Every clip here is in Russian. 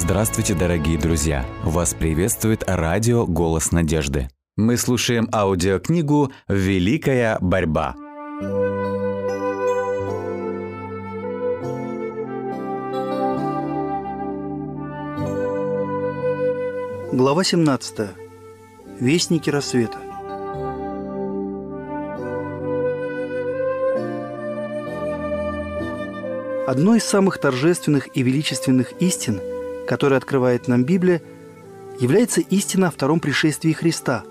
Здравствуйте, дорогие друзья! Вас приветствует радио «Голос надежды». Мы слушаем аудиокнигу «Великая борьба». Глава 17. Вестники рассвета. Одной из самых торжественных и величественных истин, которые открывает нам Библия, является истина о втором пришествии Христа,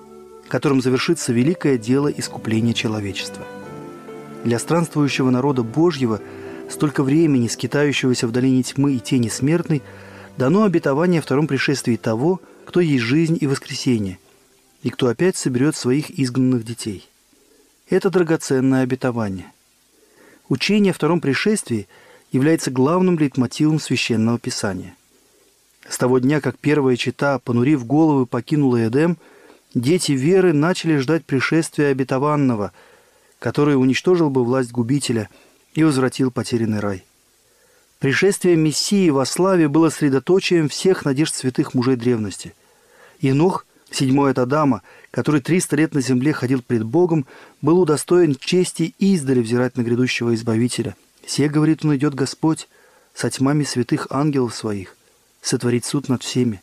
которым завершится великое дело искупления человечества. Для странствующего народа Божьего, столько времени скитающегося в долине тьмы и тени смертной, дано обетование о втором пришествии того, кто есть жизнь и воскресение, и кто опять соберет своих изгнанных детей. Это драгоценное обетование. Учение о втором пришествии – является главным лейтмотивом Священного Писания. С того дня, как первая чита, понурив головы, покинула Эдем, дети веры начали ждать пришествия обетованного, который уничтожил бы власть губителя и возвратил потерянный рай. Пришествие Мессии во славе было средоточием всех надежд святых мужей древности. Инох, седьмой от Адама, который триста лет на земле ходил пред Богом, был удостоен чести издали взирать на грядущего Избавителя – Се, говорит он, идет Господь со тьмами святых ангелов своих, сотворить суд над всеми.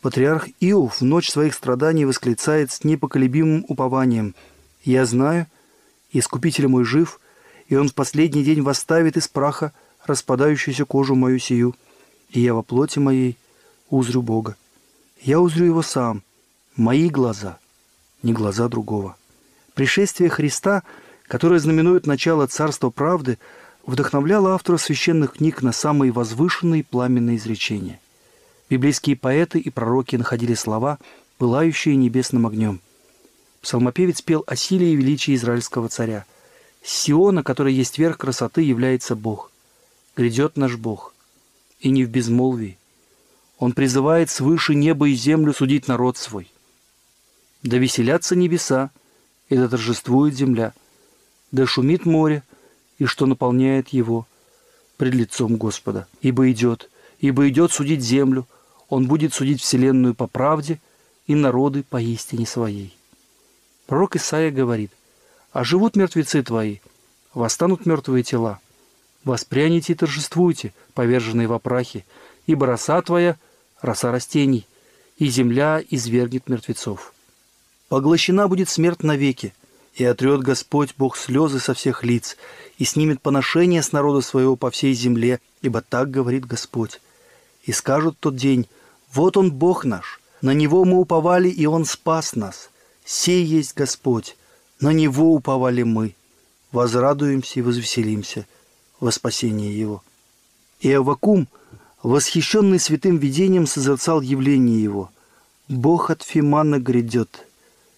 Патриарх Иов в ночь своих страданий восклицает с непоколебимым упованием «Я знаю, Искупитель мой жив, и он в последний день восставит из праха распадающуюся кожу мою сию, и я во плоти моей узрю Бога. Я узрю его сам, мои глаза, не глаза другого». Пришествие Христа – которое знаменует начало царства правды, вдохновляло автора священных книг на самые возвышенные пламенные изречения. Библейские поэты и пророки находили слова, пылающие небесным огнем. Псалмопевец пел о силе и величии израильского царя. Сиона, который есть верх красоты, является Бог. Грядет наш Бог. И не в безмолвии. Он призывает свыше неба и землю судить народ свой. Да веселятся небеса, и да торжествует земля – да шумит море, и что наполняет его пред лицом Господа. Ибо идет, ибо идет судить землю, он будет судить вселенную по правде и народы по истине своей. Пророк Исаия говорит, «А живут мертвецы твои, восстанут мертвые тела. Воспряните и торжествуйте, поверженные во прахе, ибо роса твоя — роса растений, и земля извергнет мертвецов. Поглощена будет смерть навеки, и отрет Господь Бог слезы со всех лиц, и снимет поношение с народа своего по всей земле, ибо так говорит Господь. И скажут тот день, вот Он Бог наш, на Него мы уповали, и Он спас нас. Сей есть Господь, на Него уповали мы. Возрадуемся и возвеселимся во спасение Его. И Авакум, восхищенный святым видением, созерцал явление Его. Бог от Фимана грядет,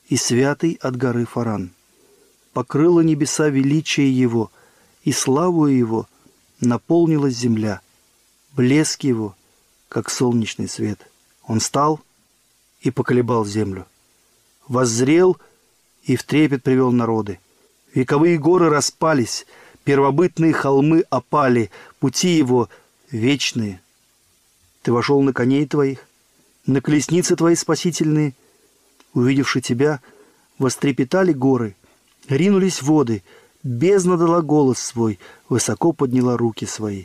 и святый от горы Фаран покрыло небеса величие Его, и славу Его наполнилась земля, блеск Его, как солнечный свет. Он стал и поколебал землю, воззрел и в трепет привел народы. Вековые горы распались, первобытные холмы опали, пути Его вечные. Ты вошел на коней твоих, на колесницы твои спасительные, увидевши тебя, вострепетали горы — Ринулись воды, бездна дала голос свой, высоко подняла руки свои.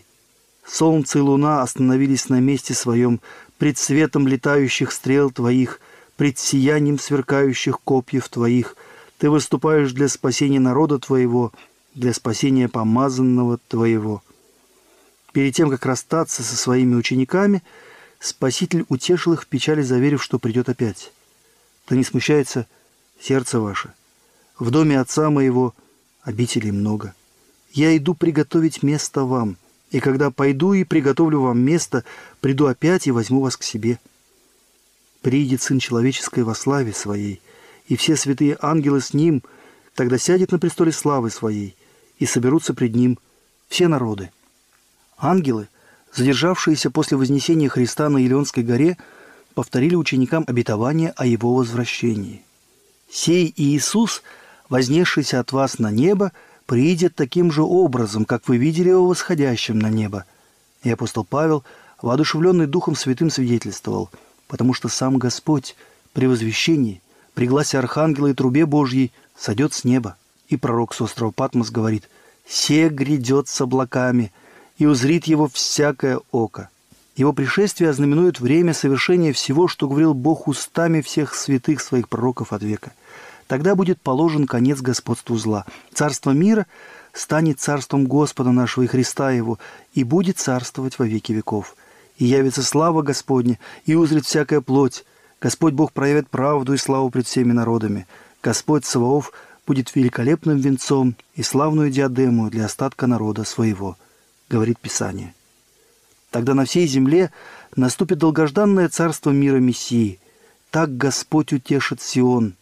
Солнце и луна остановились на месте своем, пред светом летающих стрел твоих, пред сиянием сверкающих копьев твоих. Ты выступаешь для спасения народа твоего, для спасения помазанного твоего. Перед тем, как расстаться со своими учениками, Спаситель утешил их в печали, заверив, что придет опять. Да не смущается сердце ваше – в доме отца моего обителей много. Я иду приготовить место вам, и когда пойду и приготовлю вам место, приду опять и возьму вас к себе. Приидет Сын Человеческой во славе Своей, и все святые ангелы с Ним, тогда сядет на престоле славы Своей, и соберутся пред Ним все народы. Ангелы, задержавшиеся после вознесения Христа на Илионской горе, повторили ученикам обетование о Его возвращении. Сей Иисус – вознесшийся от вас на небо, приидет таким же образом, как вы видели его восходящим на небо». И апостол Павел воодушевленный Духом Святым свидетельствовал, потому что сам Господь при возвещении, при гласе Архангела и трубе Божьей сойдет с неба. И пророк с острова Патмос говорит, «Се грядет с облаками, и узрит его всякое око». Его пришествие ознаменует время совершения всего, что говорил Бог устами всех святых своих пророков от века. Тогда будет положен конец господству зла. Царство мира станет царством Господа нашего и Христа Его, и будет царствовать во веки веков. И явится слава Господня, и узрит всякая плоть. Господь Бог проявит правду и славу пред всеми народами. Господь Саваоф будет великолепным венцом и славную диадему для остатка народа своего, говорит Писание. Тогда на всей земле наступит долгожданное царство мира Мессии. Так Господь утешит Сион,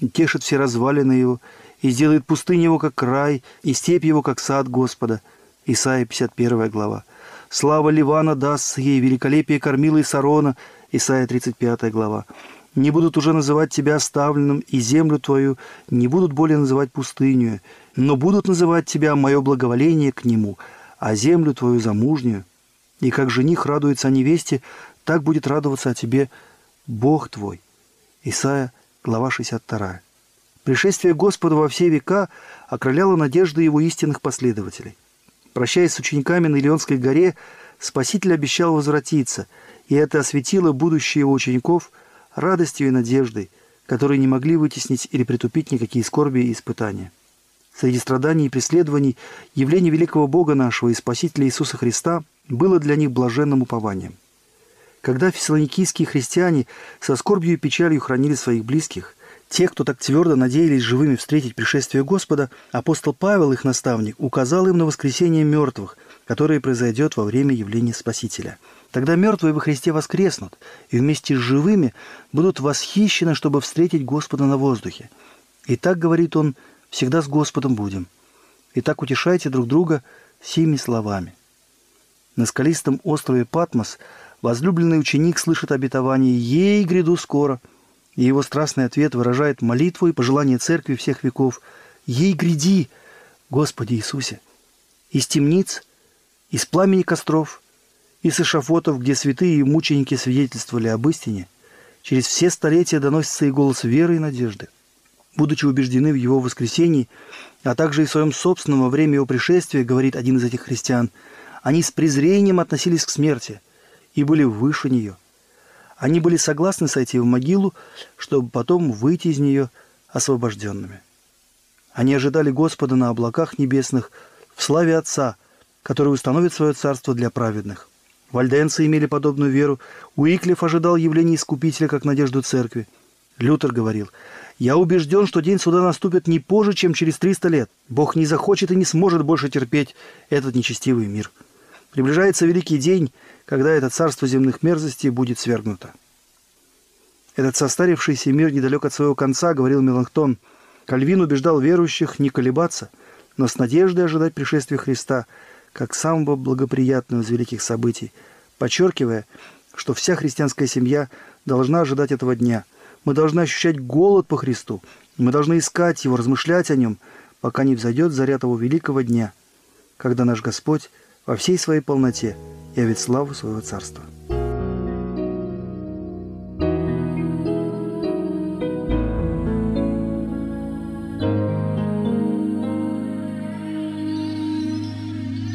утешит все развалины его, и сделает пустыню его, как рай, и степь его, как сад Господа». Исайя 51 глава. «Слава Ливана даст ей, великолепие кормила и Сарона». Исайя 35 глава. «Не будут уже называть тебя оставленным, и землю твою не будут более называть пустынью, но будут называть тебя мое благоволение к нему, а землю твою замужнюю и как жених радуется о невесте, так будет радоваться о тебе Бог твой. Исайя, глава 62. Пришествие Господа во все века окрыляло надежды его истинных последователей. Прощаясь с учениками на Илионской горе, Спаситель обещал возвратиться, и это осветило будущее его учеников радостью и надеждой, которые не могли вытеснить или притупить никакие скорби и испытания. Среди страданий и преследований явление великого Бога нашего и Спасителя Иисуса Христа – было для них блаженным упованием. Когда фессалоникийские христиане со скорбью и печалью хранили своих близких, те, кто так твердо надеялись живыми встретить пришествие Господа, апостол Павел, их наставник, указал им на воскресение мертвых, которое произойдет во время явления Спасителя. Тогда мертвые во Христе воскреснут, и вместе с живыми будут восхищены, чтобы встретить Господа на воздухе. И так, говорит он, всегда с Господом будем. И так утешайте друг друга сими словами. На скалистом острове Патмос возлюбленный ученик слышит обетование «Ей гряду скоро», и его страстный ответ выражает молитву и пожелание церкви всех веков «Ей гряди, Господи Иисусе!» Из темниц, из пламени костров, из эшафотов, где святые и мученики свидетельствовали об истине, через все столетия доносится и голос веры и надежды. Будучи убеждены в его воскресении, а также и в своем собственном во время его пришествия, говорит один из этих христиан – они с презрением относились к смерти и были выше нее. Они были согласны сойти в могилу, чтобы потом выйти из нее освобожденными. Они ожидали Господа на облаках небесных в славе Отца, который установит свое царство для праведных. Вальденцы имели подобную веру. Уиклиф ожидал явления Искупителя как надежду церкви. Лютер говорил, «Я убежден, что день суда наступит не позже, чем через 300 лет. Бог не захочет и не сможет больше терпеть этот нечестивый мир». Приближается великий день, когда это царство земных мерзостей будет свергнуто. Этот состарившийся мир недалек от своего конца, говорил Меланхтон. Кальвин убеждал верующих не колебаться, но с надеждой ожидать пришествия Христа как самого благоприятного из великих событий, подчеркивая, что вся христианская семья должна ожидать этого дня. Мы должны ощущать голод по Христу, мы должны искать Его, размышлять о Нем, пока не взойдет заря того великого дня, когда наш Господь во всей своей полноте явит славу своего царства.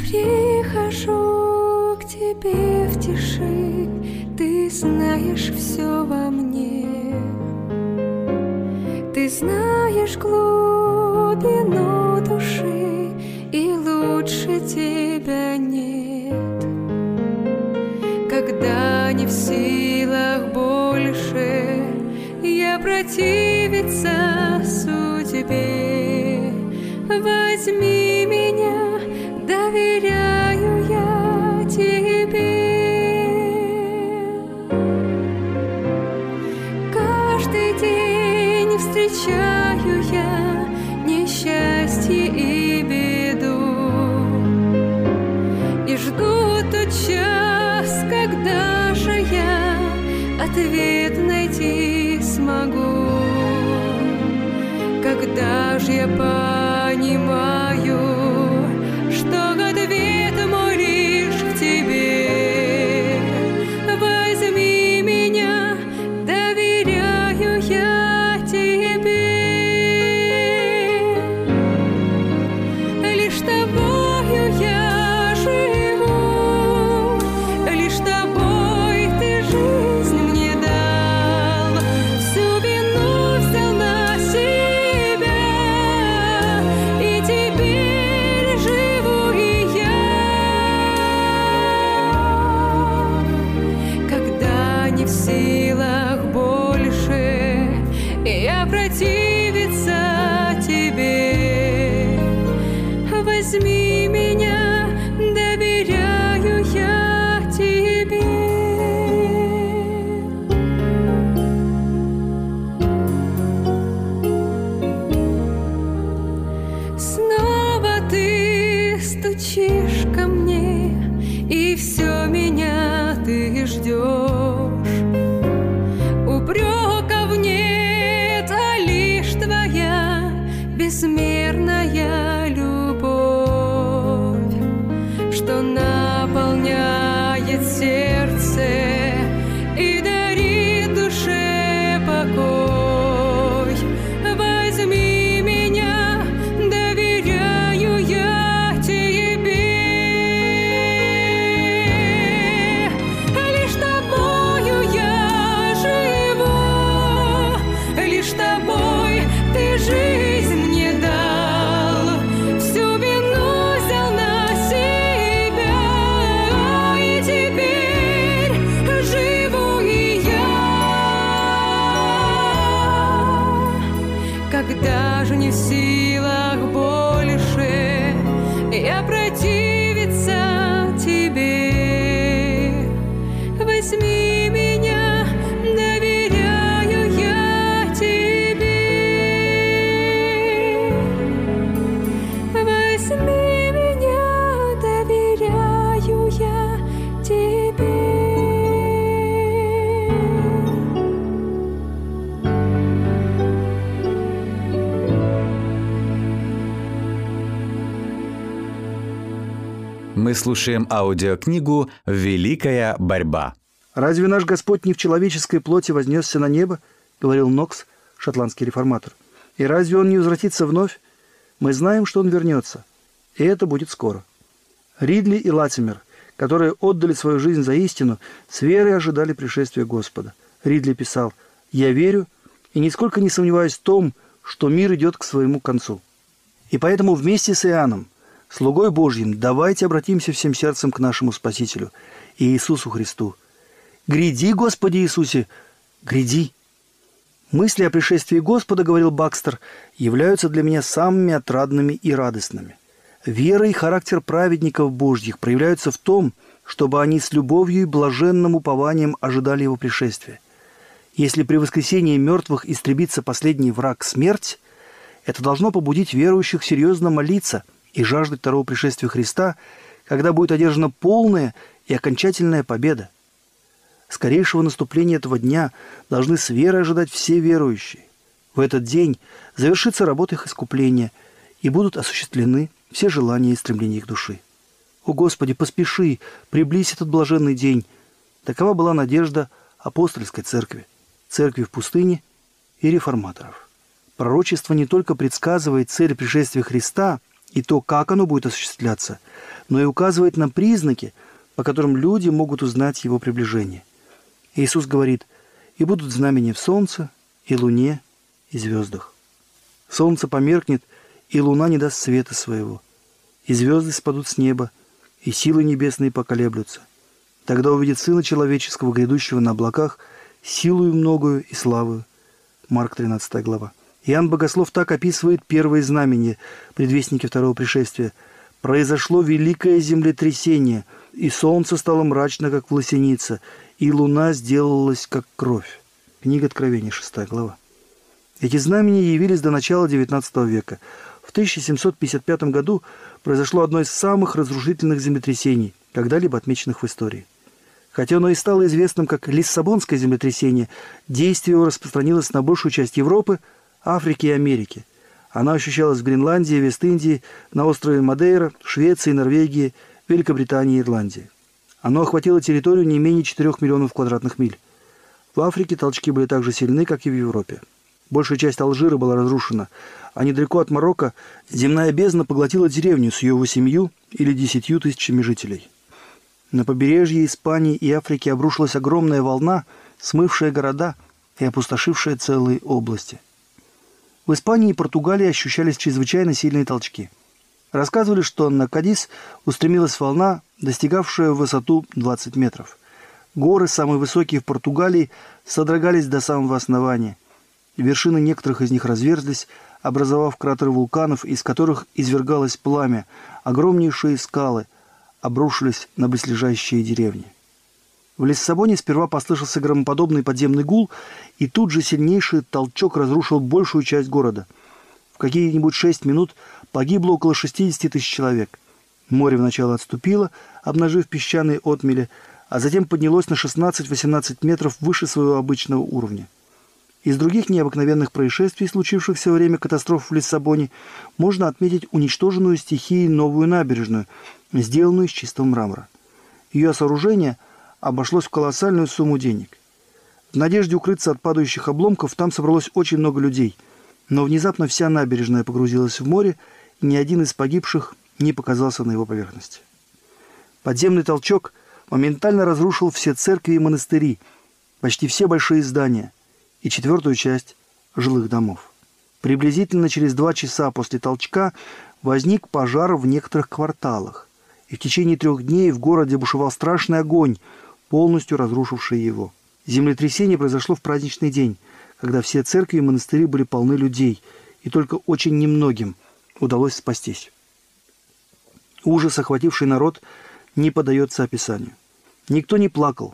Прихожу к тебе в тиши, ты знаешь все во мне. Ты знаешь глубину души и лучше тебя противиться судьбе. Когда же я понимаю, слушаем аудиокнигу «Великая борьба». «Разве наш Господь не в человеческой плоти вознесся на небо?» — говорил Нокс, шотландский реформатор. «И разве Он не возвратится вновь? Мы знаем, что Он вернется, и это будет скоро». Ридли и Латимер, которые отдали свою жизнь за истину, с верой ожидали пришествия Господа. Ридли писал «Я верю и нисколько не сомневаюсь в том, что мир идет к своему концу». И поэтому вместе с Иоанном, слугой Божьим, давайте обратимся всем сердцем к нашему Спасителю, Иисусу Христу. «Гряди, Господи Иисусе, гряди!» Мысли о пришествии Господа, говорил Бакстер, являются для меня самыми отрадными и радостными. Вера и характер праведников Божьих проявляются в том, чтобы они с любовью и блаженным упованием ожидали Его пришествия. Если при воскресении мертвых истребится последний враг – смерть, это должно побудить верующих серьезно молиться и жаждать второго пришествия Христа, когда будет одержана полная и окончательная победа. Скорейшего наступления этого дня должны с верой ожидать все верующие. В этот день завершится работа их искупления и будут осуществлены все желания и стремления их души. О Господи, поспеши, приблизь этот блаженный день. Такова была надежда апостольской церкви, церкви в пустыне и реформаторов. Пророчество не только предсказывает цель пришествия Христа и то, как оно будет осуществляться, но и указывает на признаки, по которым люди могут узнать его приближение. Иисус говорит, «И будут знамения в солнце, и луне, и звездах». Солнце померкнет, и луна не даст света своего, и звезды спадут с неба, и силы небесные поколеблются. Тогда увидит Сына Человеческого, грядущего на облаках, силою многою и славою. Марк 13 глава. Иоанн Богослов так описывает первые знамения, предвестники второго пришествия. «Произошло великое землетрясение, и солнце стало мрачно, как власеница, и луна сделалась, как кровь». Книга Откровения, 6 глава. Эти знамения явились до начала XIX века. В 1755 году произошло одно из самых разрушительных землетрясений, когда-либо отмеченных в истории. Хотя оно и стало известным как Лиссабонское землетрясение, действие его распространилось на большую часть Европы, Африки и Америки. Она ощущалась в Гренландии, Вест-Индии, на острове Мадейра, Швеции, Норвегии, Великобритании и Ирландии. Оно охватило территорию не менее 4 миллионов квадратных миль. В Африке толчки были так же сильны, как и в Европе. Большая часть Алжира была разрушена, а недалеко от Марокко земная бездна поглотила деревню с ее восемью или десятью тысячами жителей. На побережье Испании и Африки обрушилась огромная волна, смывшая города и опустошившая целые области. В Испании и Португалии ощущались чрезвычайно сильные толчки. Рассказывали, что на Кадис устремилась волна, достигавшая высоту 20 метров. Горы, самые высокие в Португалии, содрогались до самого основания. Вершины некоторых из них разверзлись, образовав кратеры вулканов, из которых извергалось пламя. Огромнейшие скалы обрушились на близлежащие деревни. В Лиссабоне сперва послышался громоподобный подземный гул, и тут же сильнейший толчок разрушил большую часть города. В какие-нибудь шесть минут погибло около 60 тысяч человек. Море вначале отступило, обнажив песчаные отмели, а затем поднялось на 16-18 метров выше своего обычного уровня. Из других необыкновенных происшествий, случившихся во время катастрофы в Лиссабоне, можно отметить уничтоженную стихией новую набережную, сделанную из чистого мрамора. Ее сооружение обошлось в колоссальную сумму денег. В надежде укрыться от падающих обломков там собралось очень много людей, но внезапно вся набережная погрузилась в море, и ни один из погибших не показался на его поверхности. Подземный толчок моментально разрушил все церкви и монастыри, почти все большие здания и четвертую часть жилых домов. Приблизительно через два часа после толчка возник пожар в некоторых кварталах, и в течение трех дней в городе бушевал страшный огонь, полностью разрушивший его. Землетрясение произошло в праздничный день, когда все церкви и монастыри были полны людей, и только очень немногим удалось спастись. Ужас, охвативший народ, не поддается описанию. Никто не плакал,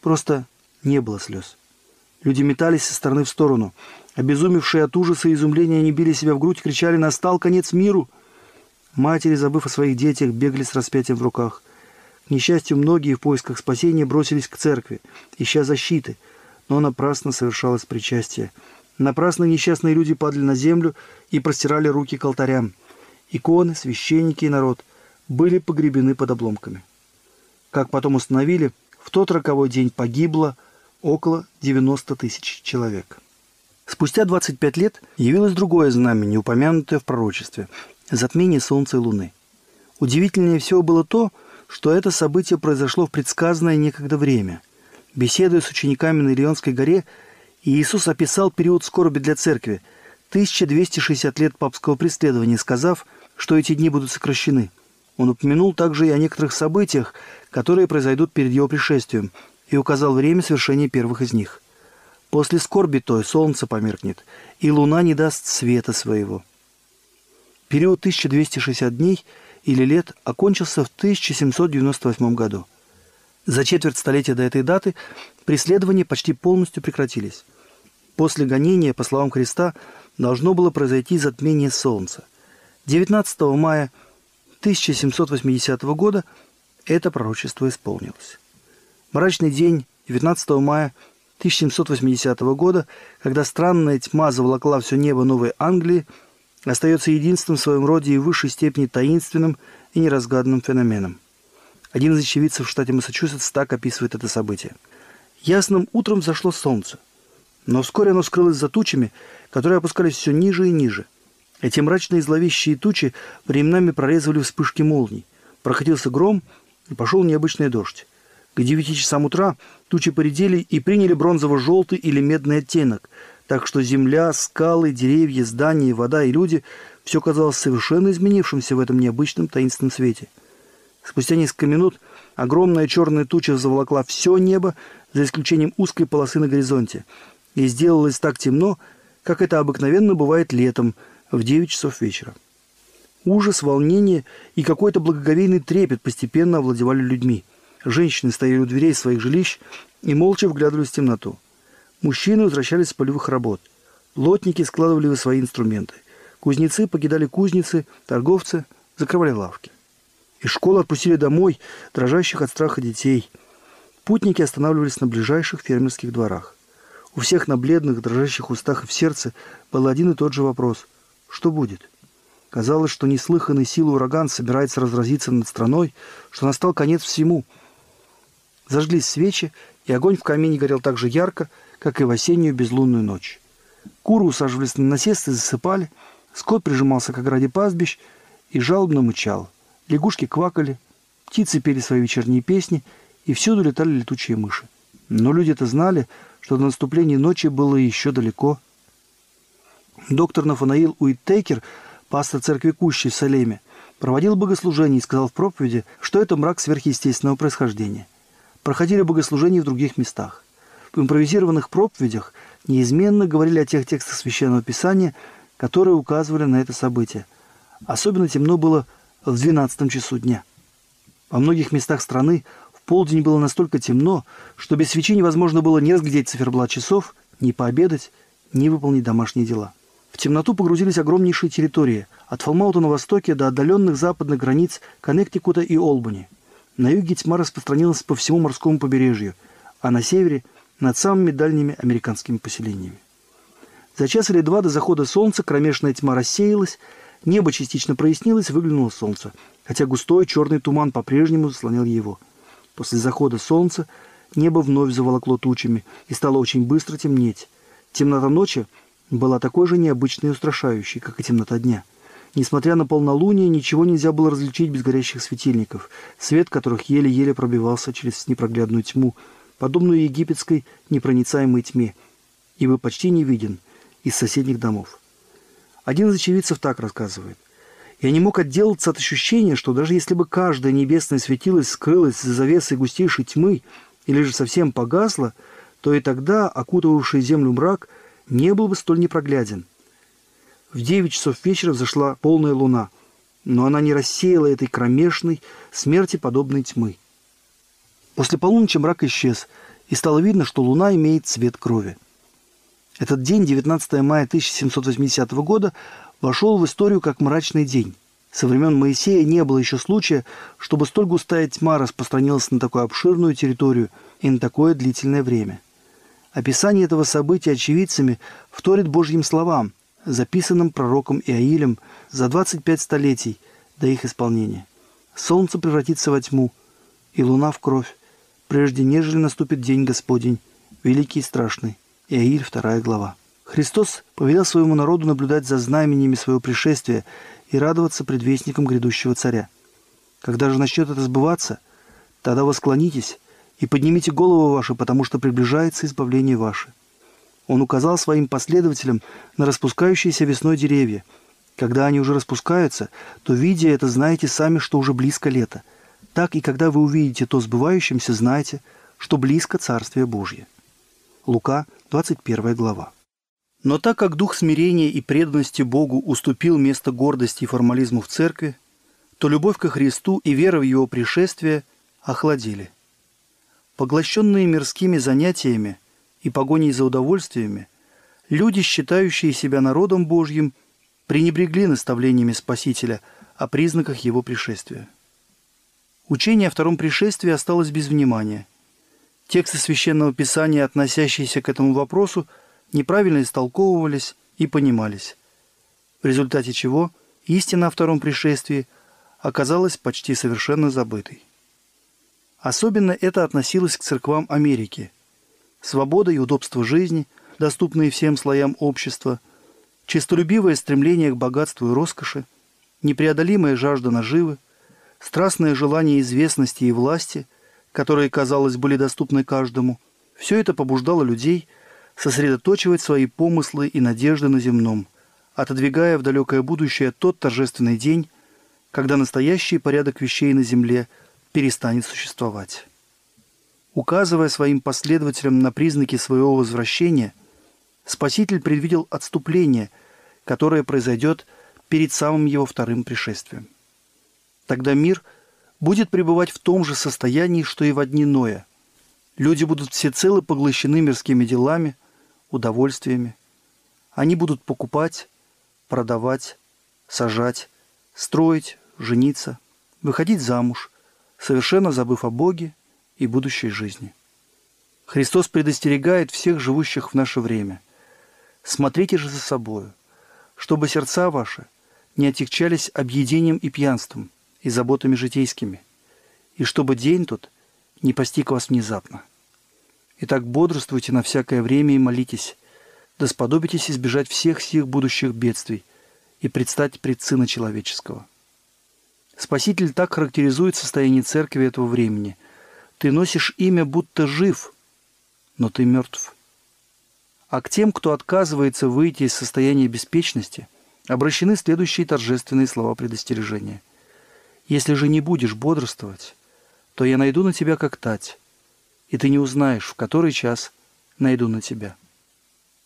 просто не было слез. Люди метались со стороны в сторону. Обезумевшие от ужаса и изумления, они били себя в грудь, кричали «Настал конец миру!». Матери, забыв о своих детях, бегали с распятием в руках. К несчастью, многие в поисках спасения бросились к церкви, ища защиты, но напрасно совершалось причастие. Напрасно несчастные люди падали на землю и простирали руки к алтарям. Иконы, священники и народ были погребены под обломками. Как потом установили, в тот роковой день погибло около 90 тысяч человек. Спустя 25 лет явилось другое знамение, упомянутое в пророчестве – затмение Солнца и Луны. Удивительнее всего было то, что это событие произошло в предсказанное некогда время. Беседуя с учениками на Илионской горе, Иисус описал период скорби для церкви – 1260 лет папского преследования, сказав, что эти дни будут сокращены. Он упомянул также и о некоторых событиях, которые произойдут перед его пришествием, и указал время совершения первых из них. После скорби той солнце померкнет, и луна не даст света своего. Период 1260 дней или лет окончился в 1798 году. За четверть столетия до этой даты преследования почти полностью прекратились. После гонения, по словам Христа, должно было произойти затмение Солнца. 19 мая 1780 года это пророчество исполнилось. Мрачный день 19 мая 1780 года, когда странная тьма заволокла все небо Новой Англии, остается единственным в своем роде и в высшей степени таинственным и неразгаданным феноменом. Один из очевидцев в штате Массачусетс так описывает это событие. Ясным утром зашло солнце, но вскоре оно скрылось за тучами, которые опускались все ниже и ниже. Эти мрачные зловещие тучи временами прорезывали вспышки молний. Проходился гром, и пошел необычный дождь. К девяти часам утра тучи поредели и приняли бронзово-желтый или медный оттенок, так что земля, скалы, деревья, здания, вода и люди – все казалось совершенно изменившимся в этом необычном таинственном свете. Спустя несколько минут огромная черная туча заволокла все небо, за исключением узкой полосы на горизонте, и сделалось так темно, как это обыкновенно бывает летом в 9 часов вечера. Ужас, волнение и какой-то благоговейный трепет постепенно овладевали людьми – Женщины стояли у дверей своих жилищ и молча вглядывались в темноту. Мужчины возвращались с полевых работ. Лотники складывали свои инструменты. Кузнецы покидали кузницы, торговцы закрывали лавки. Из школы отпустили домой дрожащих от страха детей. Путники останавливались на ближайших фермерских дворах. У всех на бледных, дрожащих устах и в сердце был один и тот же вопрос. Что будет? Казалось, что неслыханный силой ураган собирается разразиться над страной, что настал конец всему – Зажглись свечи, и огонь в камине горел так же ярко, как и в осеннюю безлунную ночь. Куры усаживались на насест и засыпали, скот прижимался к ограде пастбищ и жалобно мычал. Лягушки квакали, птицы пели свои вечерние песни, и всюду летали летучие мыши. Но люди-то знали, что до наступления ночи было еще далеко. Доктор Нафанаил Уиттейкер, пастор церкви Кущи в Салеме, проводил богослужение и сказал в проповеди, что это мрак сверхъестественного происхождения – проходили богослужения в других местах. В импровизированных проповедях неизменно говорили о тех текстах Священного Писания, которые указывали на это событие. Особенно темно было в 12 часу дня. Во многих местах страны в полдень было настолько темно, что без свечи невозможно было ни разглядеть циферблат часов, ни пообедать, ни выполнить домашние дела. В темноту погрузились огромнейшие территории, от Фалмаута на востоке до отдаленных западных границ Коннектикута и Олбани – на юге тьма распространилась по всему морскому побережью, а на севере – над самыми дальними американскими поселениями. За час или два до захода солнца кромешная тьма рассеялась, небо частично прояснилось, выглянуло солнце, хотя густой черный туман по-прежнему заслонял его. После захода солнца небо вновь заволокло тучами и стало очень быстро темнеть. Темнота ночи была такой же необычной и устрашающей, как и темнота дня. Несмотря на полнолуние, ничего нельзя было различить без горящих светильников, свет которых еле-еле пробивался через непроглядную тьму, подобную египетской непроницаемой тьме, ибо почти не виден из соседних домов. Один из очевидцев так рассказывает. Я не мог отделаться от ощущения, что даже если бы каждое небесное светилось скрылось за завесой густейшей тьмы или же совсем погасло, то и тогда окутывавший землю мрак не был бы столь непрогляден. В девять часов вечера взошла полная луна, но она не рассеяла этой кромешной, смерти подобной тьмы. После полуночи мрак исчез, и стало видно, что луна имеет цвет крови. Этот день, 19 мая 1780 года, вошел в историю как мрачный день. Со времен Моисея не было еще случая, чтобы столь густая тьма распространилась на такую обширную территорию и на такое длительное время. Описание этого события очевидцами вторит Божьим словам, записанным пророком Иаилем за 25 столетий до их исполнения. Солнце превратится во тьму, и луна в кровь, прежде нежели наступит день Господень, великий и страшный. Иаиль, 2 глава. Христос повелел своему народу наблюдать за знамениями своего пришествия и радоваться предвестникам грядущего царя. Когда же начнет это сбываться, тогда восклонитесь и поднимите голову ваши, потому что приближается избавление ваше. Он указал своим последователям на распускающиеся весной деревья. Когда они уже распускаются, то, видя это, знаете сами, что уже близко лето. Так и когда вы увидите то сбывающимся, знайте, что близко Царствие Божье. Лука, 21 глава. Но так как дух смирения и преданности Богу уступил место гордости и формализму в церкви, то любовь ко Христу и вера в Его пришествие охладили. Поглощенные мирскими занятиями и погоней за удовольствиями, люди, считающие себя народом Божьим, пренебрегли наставлениями Спасителя о признаках Его пришествия. Учение о втором пришествии осталось без внимания – Тексты Священного Писания, относящиеся к этому вопросу, неправильно истолковывались и понимались, в результате чего истина о втором пришествии оказалась почти совершенно забытой. Особенно это относилось к церквам Америки. Свобода и удобство жизни, доступные всем слоям общества, честолюбивое стремление к богатству и роскоши, непреодолимая жажда наживы, страстное желание известности и власти – которые, казалось, были доступны каждому, все это побуждало людей сосредоточивать свои помыслы и надежды на земном, отодвигая в далекое будущее тот торжественный день, когда настоящий порядок вещей на земле перестанет существовать. Указывая своим последователям на признаки своего возвращения, Спаситель предвидел отступление, которое произойдет перед самым его вторым пришествием. Тогда мир – будет пребывать в том же состоянии, что и в дни Ноя. Люди будут всецело поглощены мирскими делами, удовольствиями. Они будут покупать, продавать, сажать, строить, жениться, выходить замуж, совершенно забыв о Боге и будущей жизни. Христос предостерегает всех живущих в наше время. Смотрите же за собою, чтобы сердца ваши не отягчались объедением и пьянством – и заботами житейскими, и чтобы день тот не постиг вас внезапно. Итак, бодрствуйте на всякое время и молитесь, да сподобитесь избежать всех сих будущих бедствий и предстать пред Сына Человеческого. Спаситель так характеризует состояние церкви этого времени. Ты носишь имя, будто жив, но ты мертв. А к тем, кто отказывается выйти из состояния беспечности, обращены следующие торжественные слова предостережения. Если же не будешь бодрствовать, то я найду на тебя как тать, и ты не узнаешь, в который час найду на тебя.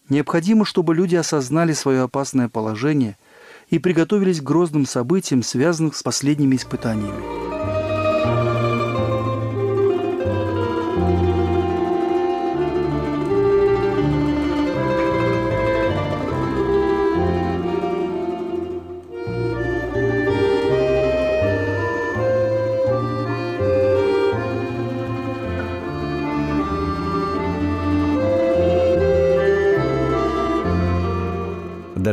Необходимо, чтобы люди осознали свое опасное положение и приготовились к грозным событиям, связанным с последними испытаниями.